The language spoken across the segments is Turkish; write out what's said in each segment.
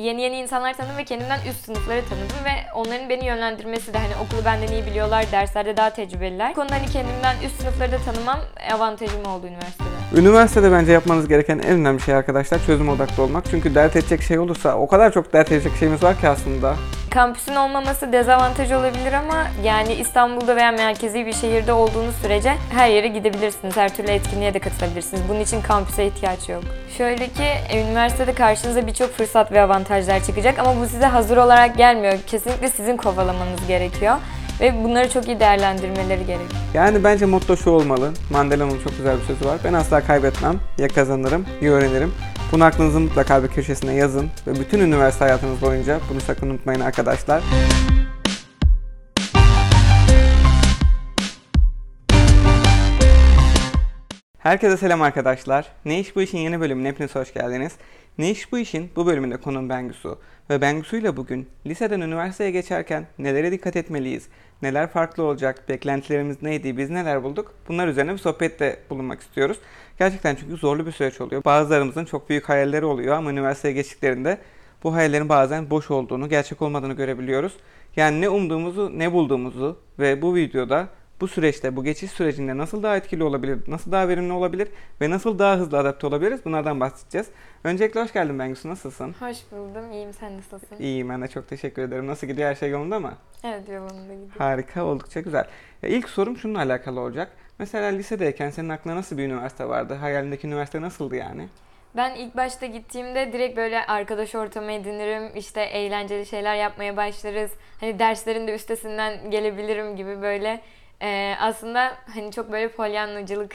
yeni yeni insanlar tanıdım ve kendimden üst sınıfları tanıdım ve onların beni yönlendirmesi de hani okulu benden iyi biliyorlar, derslerde daha tecrübeliler. Bu konuda hani kendimden üst sınıfları da tanımam avantajım oldu üniversitede. Üniversitede bence yapmanız gereken en önemli şey arkadaşlar çözüm odaklı olmak. Çünkü dert edecek şey olursa o kadar çok dert edecek şeyimiz var ki aslında. Kampüsün olmaması dezavantaj olabilir ama yani İstanbul'da veya merkezi bir şehirde olduğunuz sürece her yere gidebilirsiniz. Her türlü etkinliğe de katılabilirsiniz. Bunun için kampüse ihtiyaç yok. Şöyle ki e, üniversitede karşınıza birçok fırsat ve avantajlar çıkacak ama bu size hazır olarak gelmiyor. Kesinlikle sizin kovalamanız gerekiyor ve bunları çok iyi değerlendirmeleri gerek. Yani bence motto şu olmalı. Mandela'nın çok güzel bir sözü var. Ben asla kaybetmem. Ya kazanırım ya öğrenirim. Bunu aklınızın mutlaka bir köşesine yazın. Ve bütün üniversite hayatınız boyunca bunu sakın unutmayın arkadaşlar. Herkese selam arkadaşlar. Ne iş bu işin yeni bölümüne hepiniz hoş geldiniz. Ne iş bu işin bu bölümünde konuğum Bengüsü. Ve Bengüsü ile bugün liseden üniversiteye geçerken nelere dikkat etmeliyiz, neler farklı olacak, beklentilerimiz neydi, biz neler bulduk bunlar üzerine bir sohbette bulunmak istiyoruz. Gerçekten çünkü zorlu bir süreç oluyor. Bazılarımızın çok büyük hayalleri oluyor ama üniversiteye geçtiklerinde bu hayallerin bazen boş olduğunu, gerçek olmadığını görebiliyoruz. Yani ne umduğumuzu, ne bulduğumuzu ve bu videoda bu süreçte, bu geçiş sürecinde nasıl daha etkili olabilir, nasıl daha verimli olabilir ve nasıl daha hızlı adapte olabiliriz bunlardan bahsedeceğiz. Öncelikle hoş geldin Bengüsü, nasılsın? Hoş buldum. İyiyim. Sen nasılsın? İyiyim ben de çok teşekkür ederim. Nasıl gidiyor her şey yolunda mı? Evet yolunda gidiyor. Harika, oldukça güzel. İlk sorum şununla alakalı olacak. Mesela lisedeyken senin aklına nasıl bir üniversite vardı? Hayalindeki üniversite nasıldı yani? Ben ilk başta gittiğimde direkt böyle arkadaş ortamı edinirim, işte eğlenceli şeyler yapmaya başlarız. Hani derslerin de üstesinden gelebilirim gibi böyle e, aslında hani çok böyle polyanlıcılık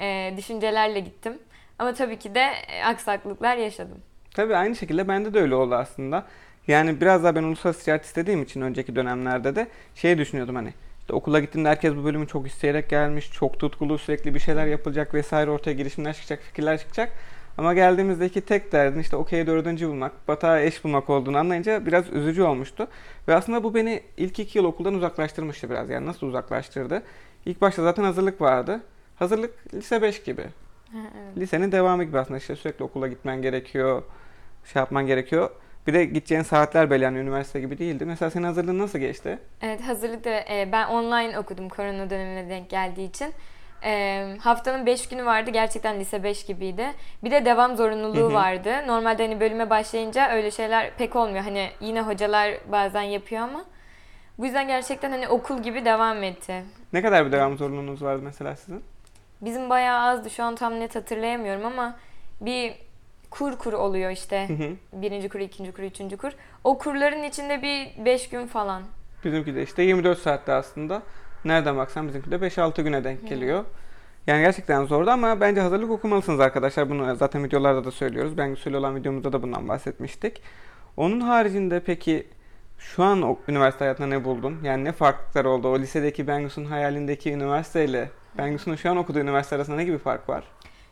e, düşüncelerle gittim. Ama tabii ki de e, aksaklıklar yaşadım. Tabii aynı şekilde bende de öyle oldu aslında. Yani biraz daha ben uluslararası ticaret istediğim için önceki dönemlerde de şey düşünüyordum hani işte okula gittiğimde herkes bu bölümü çok isteyerek gelmiş, çok tutkulu, sürekli bir şeyler yapılacak vesaire ortaya girişimler çıkacak, fikirler çıkacak. Ama geldiğimizdeki tek derdin işte okey dördüncü bulmak, batağa eş bulmak olduğunu anlayınca biraz üzücü olmuştu. Ve aslında bu beni ilk iki yıl okuldan uzaklaştırmıştı biraz. Yani nasıl uzaklaştırdı? İlk başta zaten hazırlık vardı. Hazırlık lise 5 gibi. evet. Lisenin devamı gibi aslında işte sürekli okula gitmen gerekiyor, şey yapman gerekiyor. Bir de gideceğin saatler belli yani üniversite gibi değildi. Mesela senin hazırlığın nasıl geçti? Evet hazırlıkta e, ben online okudum korona dönemine denk geldiği için. E, haftanın 5 günü vardı. Gerçekten lise 5 gibiydi. Bir de devam zorunluluğu Hı hı. vardı. Normalde hani bölüme başlayınca öyle şeyler pek olmuyor. Hani yine hocalar bazen yapıyor ama. Bu yüzden gerçekten hani okul gibi devam etti. Ne kadar bir devam zorunluluğunuz vardı mesela sizin? Bizim bayağı azdı. Şu an tam net hatırlayamıyorum ama bir kur kur oluyor işte. Hı hı. Birinci kur, ikinci kur, üçüncü kur. O kurların içinde bir 5 gün falan. Bizimki de işte 24 saatte aslında. Nereden baksan bizimki de 5-6 güne denk geliyor. Yani gerçekten zordu ama bence hazırlık okumalısınız arkadaşlar. Bunu zaten videolarda da söylüyoruz. Ben Güsül olan videomuzda da bundan bahsetmiştik. Onun haricinde peki şu an o üniversite hayatında ne buldun? Yani ne farklılıklar oldu? O lisedeki Bengüs'ün hayalindeki üniversiteyle Bengüs'ün şu an okuduğu üniversite arasında ne gibi fark var?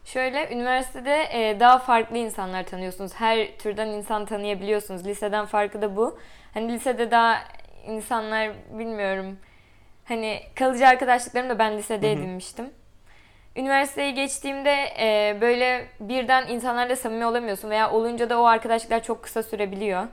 Şöyle üniversitede e, daha farklı insanlar tanıyorsunuz. Her türden insan tanıyabiliyorsunuz. Liseden farkı da bu. Hani lisede daha insanlar bilmiyorum. Hani kalıcı arkadaşlıklarımı da ben lisede Hı hı. edinmiştim. Üniversiteye geçtiğimde e, böyle birden insanlarla samimi olamıyorsun veya olunca da o arkadaşlıklar çok kısa sürebiliyor.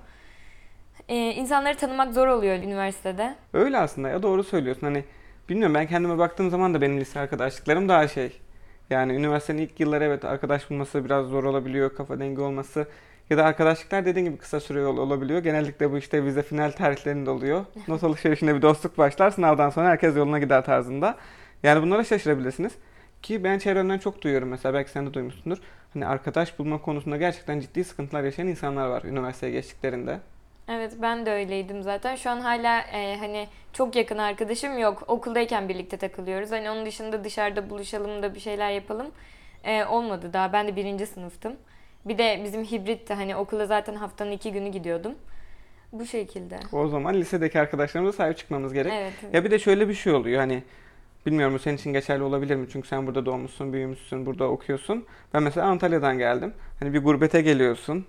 E, insanları tanımak zor oluyor üniversitede. Öyle aslında ya doğru söylüyorsun. Hani bilmiyorum ben kendime baktığım zaman da benim lise arkadaşlıklarım daha şey. Yani üniversitenin ilk yılları evet arkadaş bulması biraz zor olabiliyor. Kafa dengi olması. Ya da arkadaşlıklar dediğin gibi kısa süre ol- olabiliyor. Genellikle bu işte vize final tarihlerinde oluyor. Not alışverişinde bir dostluk başlar. Sınavdan sonra herkes yoluna gider tarzında. Yani bunlara şaşırabilirsiniz. Ki ben çevremden çok duyuyorum mesela belki sen de duymuşsundur. Hani arkadaş bulma konusunda gerçekten ciddi sıkıntılar yaşayan insanlar var üniversiteye geçtiklerinde. Evet ben de öyleydim zaten. Şu an hala e, hani çok yakın arkadaşım yok. Okuldayken birlikte takılıyoruz. Hani onun dışında dışarıda buluşalım da bir şeyler yapalım. E, olmadı daha. Ben de birinci sınıftım. Bir de bizim hibritti. Hani okula zaten haftanın iki günü gidiyordum. Bu şekilde. O zaman lisedeki arkadaşlarımıza sahip çıkmamız gerek. Evet. Ya bir de şöyle bir şey oluyor hani bilmiyorum bu senin için geçerli olabilir mi? Çünkü sen burada doğmuşsun, büyümüşsün, burada okuyorsun. Ben mesela Antalya'dan geldim. Hani bir gurbete geliyorsun.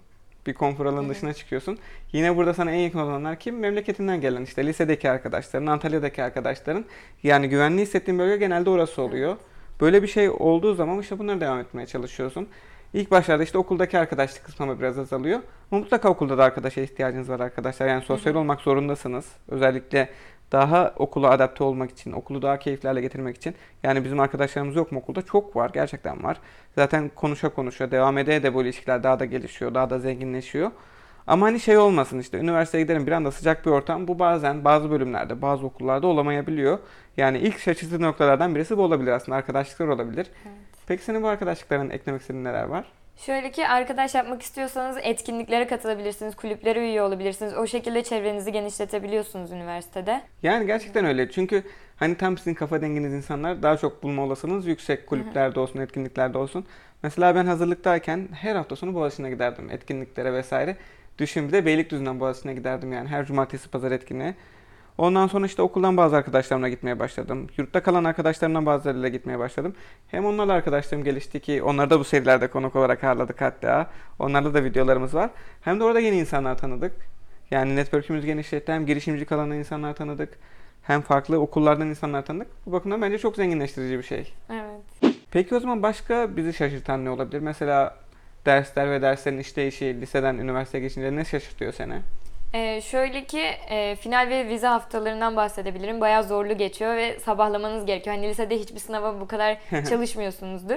Bir konfor alanının dışına çıkıyorsun. Yine burada sana en yakın olanlar kim? Memleketinden gelen işte lisedeki arkadaşların, Antalya'daki arkadaşların. Yani güvenli hissettiğin bölge genelde orası oluyor. Böyle bir şey olduğu zaman işte bunları devam etmeye çalışıyorsun. İlk başlarda işte okuldaki arkadaşlık kısmı biraz azalıyor. Ama mutlaka okulda da arkadaşa ihtiyacınız var arkadaşlar. Yani sosyal olmak zorundasınız. Özellikle daha okula adapte olmak için, okulu daha keyifli hale getirmek için. Yani bizim arkadaşlarımız yok mu okulda? Çok var, gerçekten var. Zaten konuşa konuşa, devam ede de bu ilişkiler daha da gelişiyor, daha da zenginleşiyor. Ama hani şey olmasın işte üniversiteye gidelim bir anda sıcak bir ortam. Bu bazen bazı bölümlerde, bazı okullarda olamayabiliyor. Yani ilk şaşırtıcı noktalardan birisi bu olabilir aslında. Arkadaşlıklar olabilir. Peki senin bu arkadaşlıkların eklemek istediğin neler var? Şöyle ki arkadaş yapmak istiyorsanız etkinliklere katılabilirsiniz, kulüplere üye olabilirsiniz. O şekilde çevrenizi genişletebiliyorsunuz üniversitede. Yani gerçekten öyle. Çünkü hani tam sizin kafa denginiz insanlar daha çok bulma olasılığınız yüksek. Kulüplerde olsun, etkinliklerde olsun. Mesela ben hazırlıktayken her hafta sonu Boğaziçi'ne giderdim etkinliklere vesaire. Düşün bir de Beylikdüzü'nden Boğaziçi'ne giderdim yani her cumartesi pazar etkinliğe. Ondan sonra işte okuldan bazı arkadaşlarımla gitmeye başladım. Yurtta kalan arkadaşlarımdan bazılarıyla gitmeye başladım. Hem onlarla arkadaşlarım gelişti ki onları da bu serilerde konuk olarak ağırladık hatta. Onlarla da videolarımız var. Hem de orada yeni insanlar tanıdık. Yani network'ümüz genişletti. Hem girişimci kalan insanlar tanıdık. Hem farklı okullardan insanlar tanıdık. Bu bakımdan bence çok zenginleştirici bir şey. Evet. Peki o zaman başka bizi şaşırtan ne olabilir? Mesela dersler ve derslerin işleyişi liseden üniversiteye geçince ne şaşırtıyor seni? Ee, şöyle ki e, final ve vize haftalarından bahsedebilirim. Bayağı zorlu geçiyor ve sabahlamanız gerekiyor. Hani lisede hiçbir sınava bu kadar çalışmıyorsunuzdur.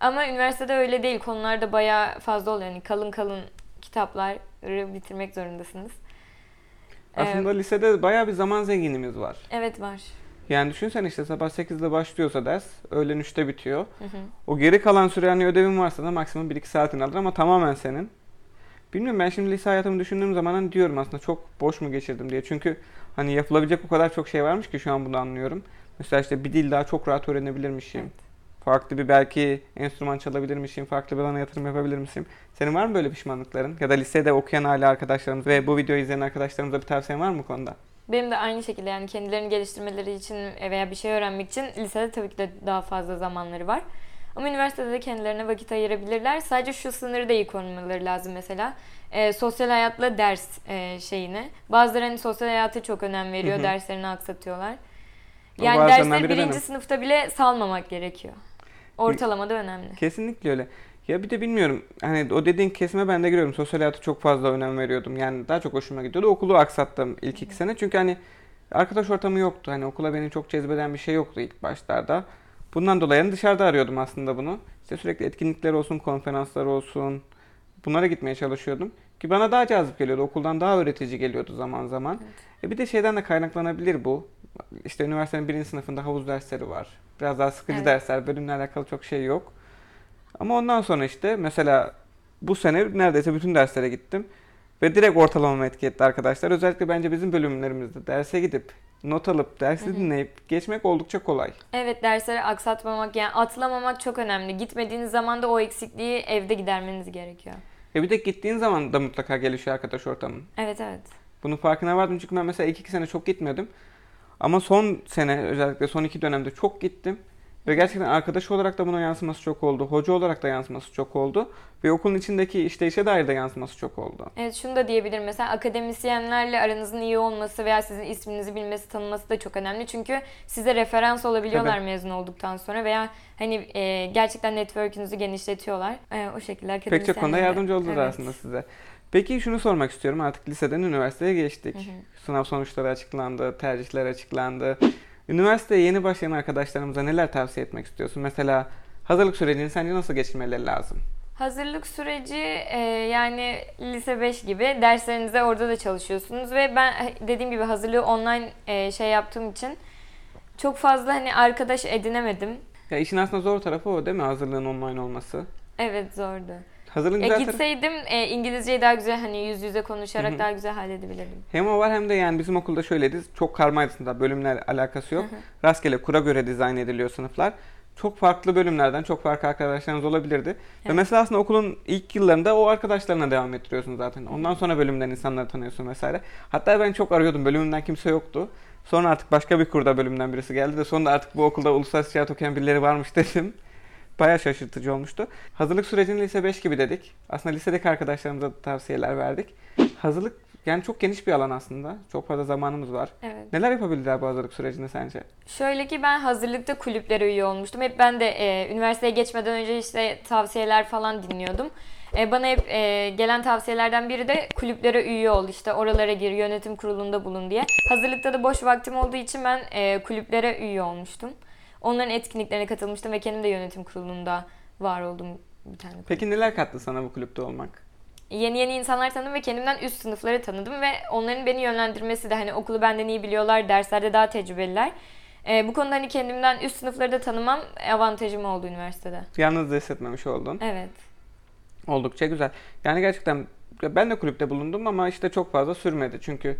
Ama üniversitede öyle değil. Konular da bayağı fazla oluyor. Yani kalın kalın kitapları bitirmek zorundasınız. Ee, Aslında lisede bayağı bir zaman zenginliğimiz var. evet var. Yani düşünsen işte sabah 8'de başlıyorsa ders, öğlen 3'te bitiyor. Hı hı. O geri kalan süre hani ödevin varsa da maksimum 1-2 saatini alır ama tamamen senin. Bilmiyorum ben şimdi lise hayatımı düşündüğüm zaman hani diyorum aslında çok boş mu geçirdim diye. Çünkü hani yapılabilecek o kadar çok şey varmış ki şu an bunu anlıyorum. Mesela işte bir dil daha çok rahat öğrenebilirmişim. Evet. Farklı bir belki enstrüman çalabilirmişim, farklı bir alana yatırım yapabilirmişim. Senin var mı böyle pişmanlıkların? Ya da lisede okuyan hala arkadaşlarımız ve bu videoyu izleyen arkadaşlarımıza bir tavsiyen var mı bu konuda? Benim de aynı şekilde yani kendilerini geliştirmeleri için veya bir şey öğrenmek için lisede tabii ki de daha fazla zamanları var. Ama üniversitede de kendilerine vakit ayırabilirler. Sadece şu sınırı da iyi korumaları lazım mesela. Ee, sosyal hayatla ders e, şeyine. Bazıları hani sosyal hayata çok önem veriyor, Hı hı. derslerini aksatıyorlar. Yani bazılarından dersleri biri birinci benim. sınıfta bile salmamak gerekiyor. Ortalama da önemli. Kesinlikle öyle. Ya bir de bilmiyorum hani o dediğin kesime ben de giriyorum. Sosyal hayata çok fazla önem veriyordum. Yani daha çok hoşuma gidiyordu. Okulu aksattım ilk iki sene. Çünkü hani arkadaş ortamı yoktu. Hani okula beni çok cezbeden bir şey yoktu ilk başlarda. Bundan dolayı hani dışarıda arıyordum aslında bunu. İşte sürekli etkinlikler olsun, konferanslar olsun. Bunlara gitmeye çalışıyordum. Ki bana daha cazip geliyordu. Okuldan daha öğretici geliyordu zaman zaman. E bir de şeyden de kaynaklanabilir bu. İşte üniversitenin birinci sınıfında havuz dersleri var. Biraz daha sıkıcı Evet. dersler. Bölümle alakalı çok şey yok. Ama ondan sonra işte mesela bu sene neredeyse bütün derslere gittim. Ve direkt ortalamamı etki etti arkadaşlar. Özellikle bence bizim bölümlerimizde derse gidip not alıp dersi Hı hı. dinleyip geçmek oldukça kolay. Evet dersleri aksatmamak yani atlamamak çok önemli. Gitmediğiniz zaman da o eksikliği evde gidermeniz gerekiyor. E bir de gittiğin zaman da mutlaka gelişiyor arkadaş ortamın. Evet evet. Bunun farkına vardım çünkü ben mesela ilk iki sene çok gitmiyordum. Ama son sene özellikle son iki dönemde çok gittim. Ve gerçekten arkadaş olarak da buna yansıması çok oldu. Hoca olarak da yansıması çok oldu. Ve okulun içindeki işleyişe dair de yansıması çok oldu. Evet şunu da diyebilirim. Mesela akademisyenlerle aranızın iyi olması veya sizin isminizi bilmesi, tanıması da çok önemli. Çünkü size referans olabiliyorlar Tabii. mezun olduktan sonra veya hani e, gerçekten network'ünüzü genişletiyorlar. E, o şekilde Pek çok konuda yardımcı oldular Evet. aslında size. Peki şunu sormak istiyorum. Artık liseden üniversiteye geçtik. Hı hı. Sınav sonuçları açıklandı, tercihler açıklandı. Üniversiteye yeni başlayan arkadaşlarımıza neler tavsiye etmek istiyorsun? Mesela hazırlık sürecini sence nasıl geçirmeleri lazım? Hazırlık süreci e, yani lise 5 gibi derslerinizde orada da çalışıyorsunuz ve ben e, dediğim gibi hazırlığı online e, şey yaptığım için çok fazla hani arkadaş edinemedim. Ya işin aslında zor tarafı o değil mi? Hazırlığın online olması. Evet zordu. Hazırlığın Ya tarafı gitseydim e, İngilizceyi daha güzel hani yüz yüze konuşarak Hı hı. daha güzel halledebilirdim. hem o var hem de yani bizim okulda şöyleydi. Çok karmaydı sınıflar. Bölümler alakası yok. Rastgele kura göre dizayn ediliyor sınıflar. Çok farklı bölümlerden çok farklı arkadaşlarınız olabilirdi. Ve Evet. mesela aslında okulun ilk yıllarında o arkadaşlarına devam ettiriyorsun zaten. Ondan sonra bölümden insanları tanıyorsun vesaire. Hatta ben çok arıyordum. Bölümümden kimse yoktu. Sonra artık başka bir kurda bölümden birisi geldi de sonra artık bu okulda uluslararası ticaret okuyan birileri varmış dedim. Bayağı şaşırtıcı olmuştu. Hazırlık sürecini lise 5 gibi dedik. Aslında lisedeki arkadaşlarımıza da tavsiyeler verdik. Hazırlık Yani çok geniş bir alan aslında. Çok fazla zamanımız var. Evet. Neler yapabilirler bu hazırlık sürecinde sence? Şöyle ki ben hazırlıkta kulüplere üye olmuştum. Hep ben de e, üniversiteye geçmeden önce işte tavsiyeler falan dinliyordum. E, bana hep e, gelen tavsiyelerden biri de kulüplere üye ol işte oralara gir yönetim kurulunda bulun diye. Hazırlıkta da boş vaktim olduğu için ben e, kulüplere üye olmuştum. Onların etkinliklerine katılmıştım ve kendim de yönetim kurulunda var oldum bir tane. kulüp. Peki neler kattı sana bu kulüpte olmak? Yeni yeni insanlar tanıdım ve kendimden üst sınıfları tanıdım ve onların beni yönlendirmesi de hani okulu benden iyi biliyorlar, derslerde daha tecrübeliler. Ee, bu konuda hani kendimden üst sınıfları da tanımam avantajım oldu üniversitede. Yalnız da hissetmemiş oldun. Evet. Oldukça güzel. Yani gerçekten ben de kulüpte bulundum ama işte çok fazla sürmedi. Çünkü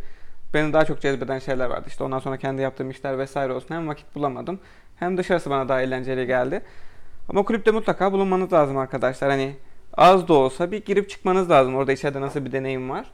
beni daha çok cezbeden şeyler vardı. İşte ondan sonra kendi yaptığım işler vesaire olsun. Hem vakit bulamadım hem dışarısı bana daha eğlenceli geldi. Ama kulüpte mutlaka bulunmanız lazım arkadaşlar. Hani az da olsa bir girip çıkmanız lazım. Orada içeride nasıl bir deneyim var.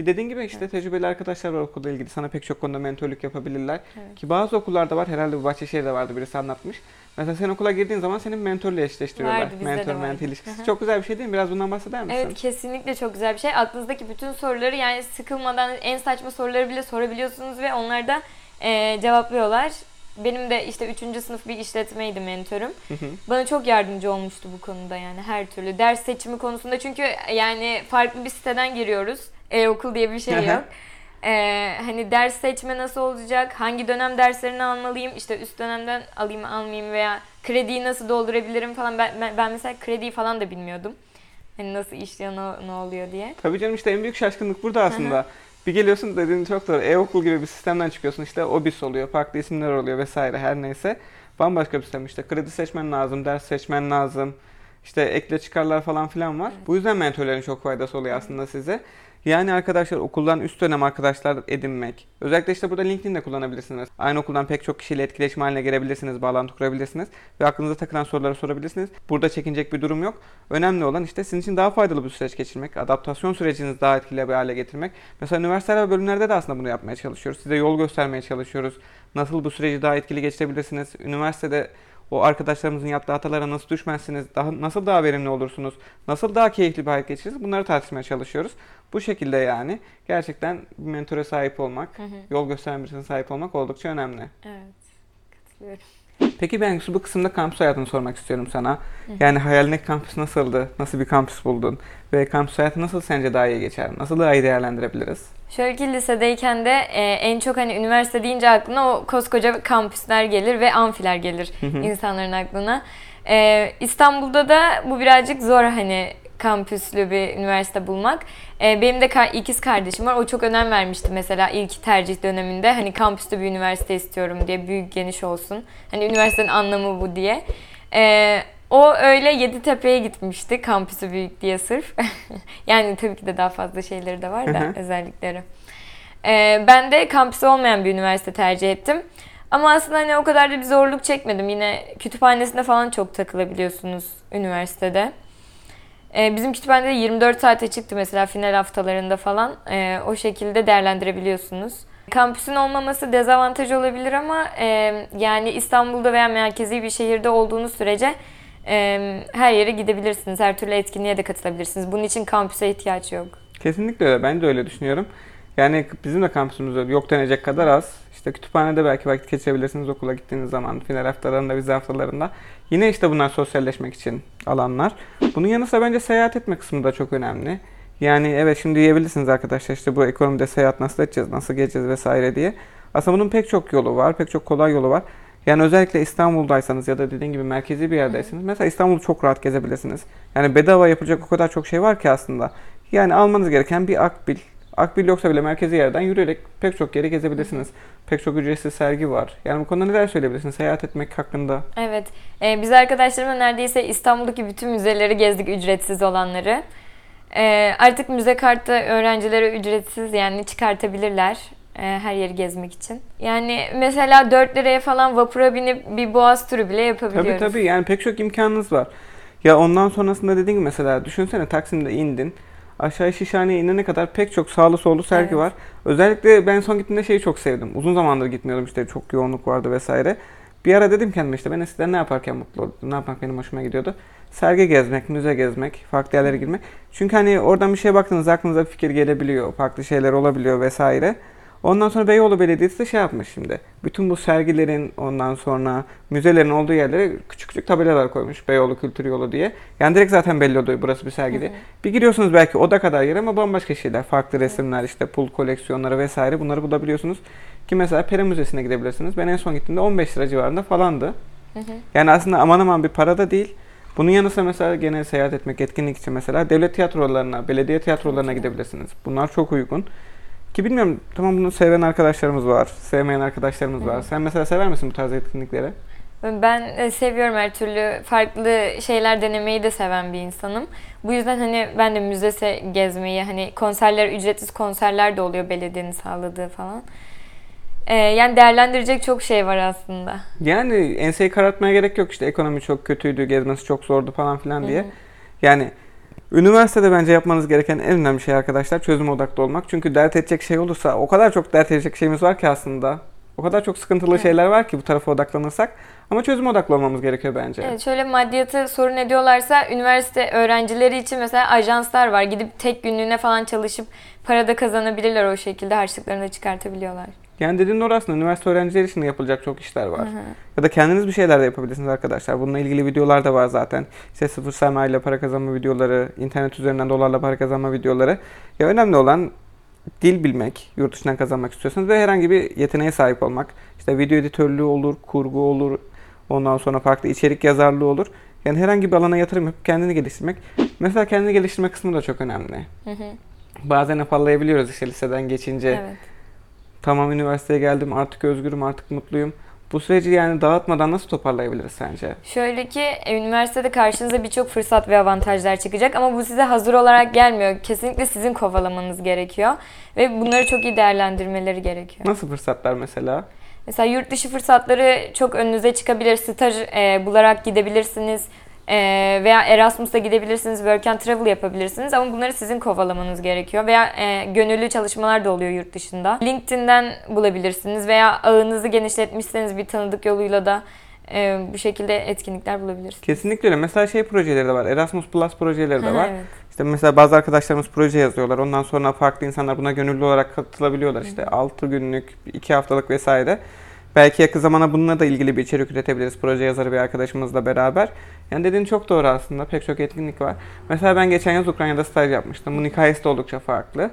Ki dediğin gibi işte tecrübeli arkadaşlar var okulda ilgili. Sana pek çok konuda mentörlük yapabilirler. Evet. Ki bazı okullarda var. Herhalde bu Bahçeşehir'de vardı birisi anlatmış. Mesela sen okula girdiğin zaman senin mentörle eşleştiriyorlar. Vardı, Mentor mentee ilişkisi. Çok güzel bir şey değil mi? Biraz bundan bahseder misin? Evet kesinlikle çok güzel bir şey. Aklınızdaki bütün soruları yani sıkılmadan en saçma soruları bile sorabiliyorsunuz ve onlar da e, cevaplıyorlar. Benim de işte 3. sınıf bir işletmeydi. Hı hı. Bana çok yardımcı olmuştu bu konuda yani her türlü. Ders seçimi konusunda çünkü yani farklı bir siteden giriyoruz. E-okul diye bir şey yok. Ee, hani ders seçme nasıl olacak? Hangi dönem derslerini almalıyım? İşte üst dönemden alayım almayayım veya krediyi nasıl doldurabilirim falan. Ben, ben, ben mesela krediyi falan da bilmiyordum. Hani nasıl işliyor, ne, ne oluyor diye. Tabii canım işte en büyük şaşkınlık burada aslında. Bir geliyorsun dediğin çok doğru. E-okul gibi bir sistemden çıkıyorsun işte OBİS oluyor, farklı isimler oluyor vesaire her neyse. Bambaşka bir sistem işte kredi seçmen lazım, ders seçmen lazım. İşte ekle çıkarlar falan filan var. Bu yüzden mentörlerin çok faydası oluyor aslında size. Yani arkadaşlar okuldan üst dönem arkadaşlar edinmek. Özellikle işte burada LinkedIn de kullanabilirsiniz. Aynı okuldan pek çok kişiyle etkileşim haline gelebilirsiniz, bağlantı kurabilirsiniz. Ve aklınıza takılan soruları sorabilirsiniz. Burada çekinecek bir durum yok. Önemli olan işte sizin için daha faydalı bir süreç geçirmek, adaptasyon sürecinizi daha etkili bir hale getirmek. Mesela üniversiteler ve bölümlerde de aslında bunu yapmaya çalışıyoruz. Size yol göstermeye çalışıyoruz. Nasıl bu süreci daha etkili geçirebilirsiniz? Üniversitede o arkadaşlarımızın yaptığı hatalara nasıl düşmezsiniz? Daha, nasıl daha verimli olursunuz? Nasıl daha keyifli bir hayat geçiririz? Bunları tartışmaya çalışıyoruz. Bu şekilde yani gerçekten bir mentöre sahip olmak, yol gösteren birisine sahip olmak oldukça önemli. Evet. Katılıyorum. Peki ben bu kısımda kampüs hayatını sormak istiyorum sana. Yani hayalindeki kampüs nasıldı? Nasıl bir kampüs buldun? Ve kampüs hayatı nasıl sence daha iyi geçer? Nasıl daha iyi değerlendirebiliriz? Şöyle ki lisedeyken de e, en çok hani üniversite deyince aklına o koskoca kampüsler gelir ve amfiler gelir insanların aklına. E, İstanbul'da da bu birazcık zor hani kampüslü bir üniversite bulmak. E, benim de ka- ikiz kardeşim var. O çok önem vermişti mesela ilk tercih döneminde. Hani kampüste bir üniversite istiyorum diye. Büyük geniş olsun. Hani üniversitenin anlamı bu diye. E, o öyle Yeditepe'ye gitmişti kampüsü büyük diye sırf. yani tabii ki de daha fazla şeyleri de var da özellikleri. Ee, ben de kampüsü olmayan bir üniversite tercih ettim. Ama aslında hani o kadar da bir zorluk çekmedim. Yine kütüphanesinde falan çok takılabiliyorsunuz üniversitede. Ee, bizim kütüphanede 24 saate çıktı mesela final haftalarında falan. Ee, o şekilde değerlendirebiliyorsunuz. Kampüsün olmaması dezavantaj olabilir ama e, yani İstanbul'da veya merkezi bir şehirde olduğunuz sürece e, her yere gidebilirsiniz. Her türlü etkinliğe de katılabilirsiniz. Bunun için kampüse ihtiyaç yok. Kesinlikle öyle. Ben de öyle düşünüyorum. Yani bizim de kampüsümüz öyle. yok denecek kadar az. İşte kütüphanede belki vakit geçirebilirsiniz okula gittiğiniz zaman. Final haftalarında, vize haftalarında. Yine işte bunlar sosyalleşmek için alanlar. Bunun yanı sıra bence seyahat etme kısmı da çok önemli. Yani evet şimdi diyebilirsiniz arkadaşlar işte bu ekonomide seyahat nasıl edeceğiz, nasıl gezeceğiz vesaire diye. Aslında bunun pek çok yolu var, pek çok kolay yolu var. Yani özellikle İstanbul'daysanız ya da dediğim gibi merkezi bir yerdeyseniz mesela İstanbul'u çok rahat gezebilirsiniz. Yani bedava yapılacak o kadar çok şey var ki aslında. Yani almanız gereken bir akbil. Akbil yoksa bile merkezi yerden yürüyerek pek çok yeri gezebilirsiniz. Pek çok ücretsiz sergi var. Yani bu konuda neler söyleyebilirsiniz seyahat etmek hakkında? Evet. Ee, biz arkadaşlarımla neredeyse İstanbul'daki bütün müzeleri gezdik ücretsiz olanları. Ee, artık müze kartı öğrencilere ücretsiz yani çıkartabilirler e, her yeri gezmek için. Yani mesela 4 liraya falan vapura binip bir boğaz turu bile yapabiliyoruz. Tabii tabii yani pek çok imkanınız var. Ya ondan sonrasında dediğim gibi mesela düşünsene Taksim'de indin. Aşağı Şişhane'ye inene kadar pek çok sağlı sollu sergi Evet. var. Özellikle ben son gittiğimde şeyi çok sevdim. Uzun zamandır gitmiyordum işte çok yoğunluk vardı vesaire. Bir ara dedim kendime işte ben eskiden ne yaparken mutlu olurdum, ne yapmak benim hoşuma gidiyordu. sergi gezmek, müze gezmek, farklı yerlere girmek. Çünkü hani oradan bir şeye baktığınızda aklınıza bir fikir gelebiliyor, farklı şeyler olabiliyor vesaire. Ondan sonra Beyoğlu Belediyesi de şey yapmış şimdi. Bütün bu sergilerin ondan sonra müzelerin olduğu yerlere küçük küçük tabelalar koymuş. Beyoğlu Kültür Yolu diye. Yani direkt zaten belli oluyor burası bir sergi diye. Bir giriyorsunuz belki oda kadar yer ama bambaşka şeyler. Farklı resimler işte pul koleksiyonları vesaire bunları bulabiliyorsunuz. Ki mesela Pera Müzesi'ne gidebilirsiniz. Ben en son gittiğimde 15 lira civarında falandı. Yani aslında aman aman bir para da değil. Bunun yanı sıra mesela gene seyahat etmek, etkinlik için mesela devlet tiyatrolarına, belediye tiyatrolarına gidebilirsiniz. Bunlar çok uygun. Ki bilmiyorum tamam bunu seven arkadaşlarımız var, sevmeyen arkadaşlarımız var. Sen mesela sever misin bu tarz etkinlikleri? Ben e, seviyorum her türlü farklı şeyler denemeyi de seven bir insanım. Bu yüzden hani ben de müze gezmeyi hani konserler ücretsiz konserler de oluyor belediyenin sağladığı falan. Ee, yani değerlendirecek çok şey var aslında. Yani enseyi karartmaya gerek yok işte ekonomi çok kötüydü, gezmesi çok zordu falan filan diye. Yani üniversitede bence yapmanız gereken en önemli şey arkadaşlar çözüm odaklı olmak. Çünkü dert edecek şey olursa o kadar çok dert edecek şeyimiz var ki aslında. O kadar çok sıkıntılı şeyler var ki bu tarafa odaklanırsak. Ama çözüm odaklı olmamız gerekiyor bence. Evet, şöyle maddiyatı sorun ediyorlarsa üniversite öğrencileri için mesela ajanslar var. Gidip tek günlüğüne falan çalışıp para da kazanabilirler o şekilde harçlıklarını da çıkartabiliyorlar. Yani dediğin doğru aslında üniversite öğrencileri için de yapılacak çok işler var. Ya da kendiniz bir şeyler de yapabilirsiniz arkadaşlar. Bununla ilgili videolar da var zaten. İşte sıfır sermaye ile para kazanma videoları, internet üzerinden dolarla para kazanma videoları. Ya önemli olan dil bilmek, yurt dışından kazanmak istiyorsanız ve herhangi bir yeteneğe sahip olmak. İşte video editörlüğü olur, kurgu olur, ondan sonra farklı içerik yazarlığı olur. Yani herhangi bir alana yatırım yapıp kendini geliştirmek. Mesela kendini geliştirme kısmı da çok önemli. Bazen afallayabiliyoruz işte liseden geçince. Evet. Tamam üniversiteye geldim artık özgürüm artık mutluyum. Bu süreci yani dağıtmadan nasıl toparlayabiliriz sence? Şöyle ki e, üniversitede karşınıza birçok fırsat ve avantajlar çıkacak ama bu size hazır olarak gelmiyor. Kesinlikle sizin kovalamanız gerekiyor ve bunları çok iyi değerlendirmeleri gerekiyor. Nasıl fırsatlar mesela? Mesela yurt dışı fırsatları çok önünüze çıkabilir. Staj e, bularak gidebilirsiniz. E, veya Erasmus'a gidebilirsiniz. Work and Travel yapabilirsiniz. Ama bunları sizin kovalamanız gerekiyor. Veya e, gönüllü çalışmalar da oluyor yurt dışında. LinkedIn'den bulabilirsiniz. Veya ağınızı genişletmişseniz bir tanıdık yoluyla da e, bu şekilde etkinlikler bulabilirsiniz. Kesinlikle öyle. Mesela şey projeleri de var. Erasmus Plus projeleri de var. evet. İşte mesela bazı arkadaşlarımız proje yazıyorlar. Ondan sonra farklı insanlar buna gönüllü olarak katılabiliyorlar. İşte 6 günlük, 2 haftalık vesaire. Belki yakın zamana bununla da ilgili bir içerik üretebiliriz. Proje yazarı bir arkadaşımızla beraber. Yani dediğin çok doğru aslında. Pek çok etkinlik var. Mesela ben geçen yaz Ukrayna'da staj yapmıştım. Bunun hikayesi de oldukça farklı.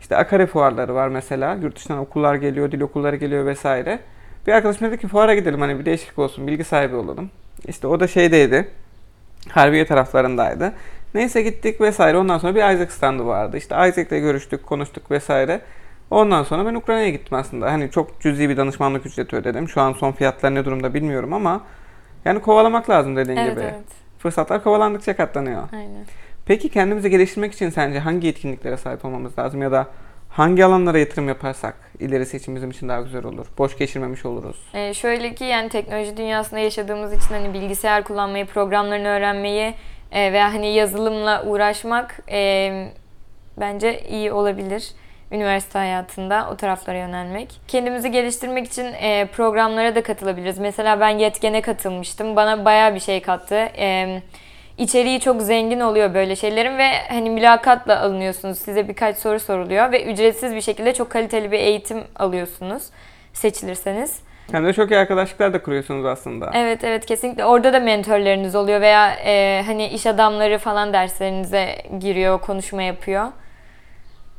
İşte Akare fuarları var mesela. Yurt dışından okullar geliyor, dil okulları geliyor vesaire. Bir arkadaşım dedi ki fuara gidelim hani bir değişiklik olsun, bilgi sahibi olalım. İşte o da şeydeydi. Harbiye taraflarındaydı. Neyse gittik vesaire. Ondan sonra bir Isaac standı vardı. İşte Isaac'le görüştük, konuştuk vesaire. Ondan sonra ben Ukrayna'ya gittim aslında. Hani çok cüzi bir danışmanlık ücreti ödedim. Şu an son fiyatlar ne durumda bilmiyorum ama yani kovalamak lazım dediğin Evet gibi. evet. Fırsatlar kovalandıkça katlanıyor. Aynen. Peki kendimizi geliştirmek için sence hangi yetkinliklere sahip olmamız lazım ya da hangi alanlara yatırım yaparsak ilerisi için bizim için daha güzel olur? Boş geçirmemiş oluruz. Ee, şöyle ki yani teknoloji dünyasında yaşadığımız için hani bilgisayar kullanmayı, programlarını öğrenmeyi e, veya hani yazılımla uğraşmak e, bence iyi olabilir üniversite hayatında o taraflara yönelmek. Kendimizi geliştirmek için e, programlara da katılabiliriz. Mesela ben Yetgen'e katılmıştım. Bana bayağı bir şey kattı. E, içeriği çok zengin oluyor böyle şeylerin ve hani mülakatla alınıyorsunuz. Size birkaç soru soruluyor ve ücretsiz bir şekilde çok kaliteli bir eğitim alıyorsunuz seçilirseniz. Hem de çok iyi arkadaşlıklar da kuruyorsunuz aslında. Evet evet kesinlikle orada da mentorlarınız oluyor veya e, hani iş adamları falan derslerinize giriyor, konuşma yapıyor.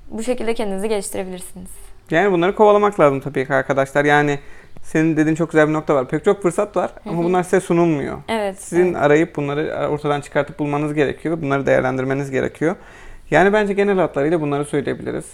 Bu şekilde kendinizi geliştirebilirsiniz. Yani bunları kovalamak lazım tabii ki arkadaşlar. Yani senin dediğin çok güzel bir nokta var. Pek çok fırsat var ama bunlar size sunulmuyor. Evet. Sizin evet. arayıp bunları ortadan çıkartıp bulmanız gerekiyor. Bunları değerlendirmeniz gerekiyor. Yani bence genel hatlarıyla bunları söyleyebiliriz.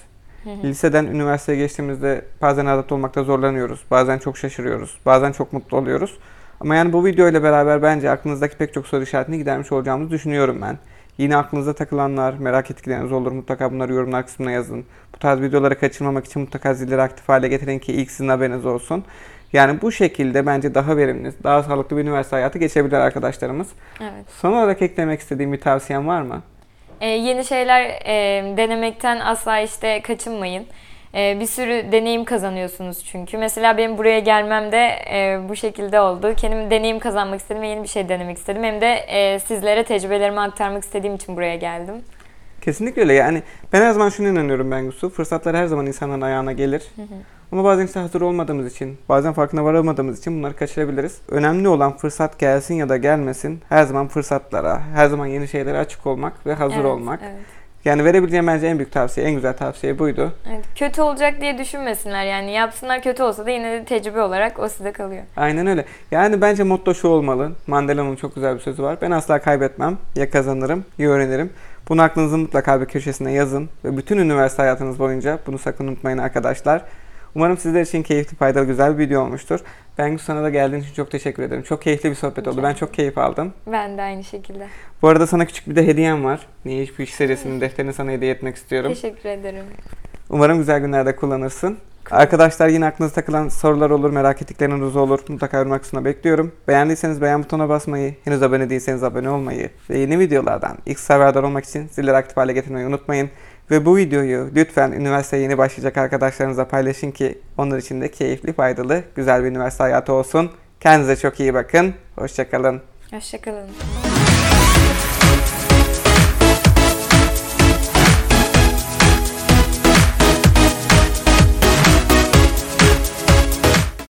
Liseden üniversiteye geçtiğimizde bazen adapte olmakta zorlanıyoruz. Bazen çok şaşırıyoruz. Bazen çok mutlu oluyoruz. Ama yani bu video ile beraber bence aklınızdaki pek çok soru işaretini gidermiş olacağımızı düşünüyorum ben. Yine aklınızda takılanlar, merak ettikleriniz olur. Mutlaka bunları yorumlar kısmına yazın. Bu tarz videoları kaçırmamak için mutlaka zilleri aktif hale getirin ki ilk sizin haberiniz olsun. Yani bu şekilde bence daha verimli, daha sağlıklı bir üniversite hayatı geçebilir arkadaşlarımız. Evet. Son olarak eklemek istediğim bir tavsiyen var mı? E, yeni şeyler e, denemekten asla işte kaçınmayın. E, bir sürü deneyim kazanıyorsunuz çünkü. Mesela benim buraya gelmem de e, bu şekilde oldu. Kendim deneyim kazanmak istedim ve yeni bir şey denemek istedim. Hem de e, sizlere tecrübelerimi aktarmak istediğim için buraya geldim. Kesinlikle öyle. Yani ben her zaman şunu inanıyorum Bengisu. Fırsatlar her zaman insanların ayağına gelir. Ama bazen işte hazır olmadığımız için, bazen farkına varamadığımız için bunları kaçırabiliriz. Önemli olan fırsat gelsin ya da gelmesin. Her zaman fırsatlara, her zaman yeni şeylere açık olmak ve hazır Evet, olmak. evet. Yani verebileceğim bence en büyük tavsiye, en güzel tavsiye buydu. Evet, kötü olacak diye düşünmesinler yani yapsınlar kötü olsa da yine de tecrübe olarak o size kalıyor. Aynen öyle. Yani bence motto şu olmalı. Mandela'nın çok güzel bir sözü var. Ben asla kaybetmem. Ya kazanırım ya öğrenirim. Bunu aklınızın mutlaka bir köşesine yazın. Ve bütün üniversite hayatınız boyunca bunu sakın unutmayın arkadaşlar. Umarım sizler için keyifli, faydalı, güzel bir video olmuştur. Ben sana da geldiğin için çok teşekkür ederim. Çok keyifli bir sohbet oldu. Ben çok keyif aldım. Ben de aynı şekilde. Bu arada sana küçük bir de hediyem var. Niye bu iş serisinin defterini sana hediye etmek istiyorum. Teşekkür ederim. Umarım güzel günlerde kullanırsın. Arkadaşlar yine aklınıza takılan sorular olur, merak ettikleriniz olur. Mutlaka yorum kısmına bekliyorum. Beğendiyseniz beğen butonuna basmayı, henüz abone değilseniz abone olmayı ve yeni videolardan ilk haberdar olmak için zilleri aktif hale getirmeyi unutmayın. Ve bu videoyu lütfen üniversiteye yeni başlayacak arkadaşlarınıza paylaşın ki onlar için de keyifli, faydalı, güzel bir üniversite hayatı olsun. Kendinize çok iyi bakın. Hoşçakalın. Hoşçakalın.